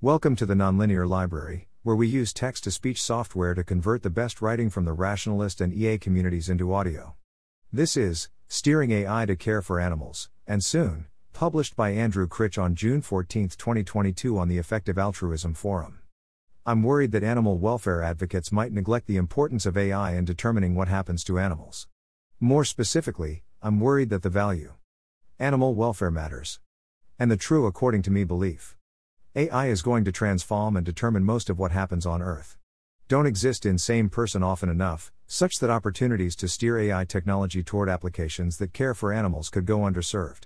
Welcome to the Nonlinear Library, where we use text to speech software to convert the best writing from the rationalist and EA communities into audio. This is Steering AI to Care for Animals, and soon, published by Andrew Critch on June 14, 2022, on the Effective Altruism Forum. I'm worried that animal welfare advocates might neglect the importance of AI in determining what happens to animals. More specifically, I'm worried that the value animal welfare matters. And the true according to me belief AI is going to transform and determine most of what happens on Earth. Don't exist in same person often enough, such that opportunities to steer AI technology toward applications that care for animals could go underserved.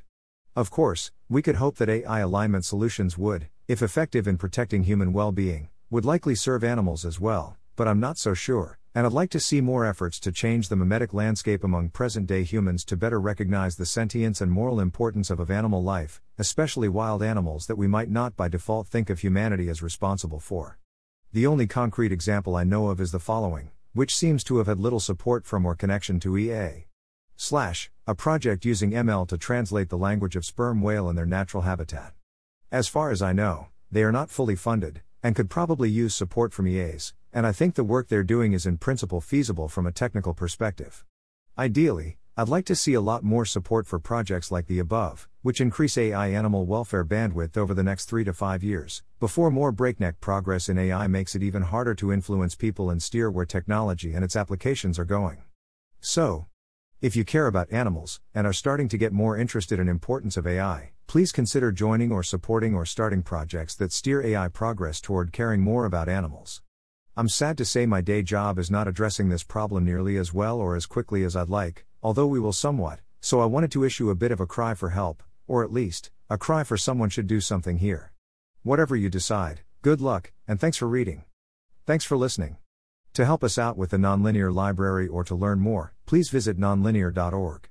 Of course, we could hope that AI alignment solutions would, if effective in protecting human well being, would likely serve animals as well, but I'm not so sure, and I'd like to see more efforts to change the memetic landscape among present day humans to better recognize the sentience and moral importance of, of animal life, especially wild animals that we might not by default think of humanity as responsible for. The only concrete example I know of is the following, which seems to have had little support from or connection to EA. Slash, a project using ML to translate the language of sperm whale in their natural habitat. As far as I know, they are not fully funded, and could probably use support from EAs, and I think the work they're doing is in principle feasible from a technical perspective. Ideally, I'd like to see a lot more support for projects like the above, which increase AI animal welfare bandwidth over the next three to five years, before more breakneck progress in AI makes it even harder to influence people and steer where technology and its applications are going. So, if you care about animals, and are starting to get more interested in importance of AI, please consider joining or supporting or starting projects that steer AI progress toward caring more about animals. I'm sad to say my day job is not addressing this problem nearly as well or as quickly as I'd like, although we will somewhat, so I wanted to issue a bit of a cry for help, or at least, a cry for someone should do something here. Whatever you decide, good luck, and thanks for reading. Thanks for listening. To help us out with the Nonlinear Library or to learn more, please visit nonlinear.org.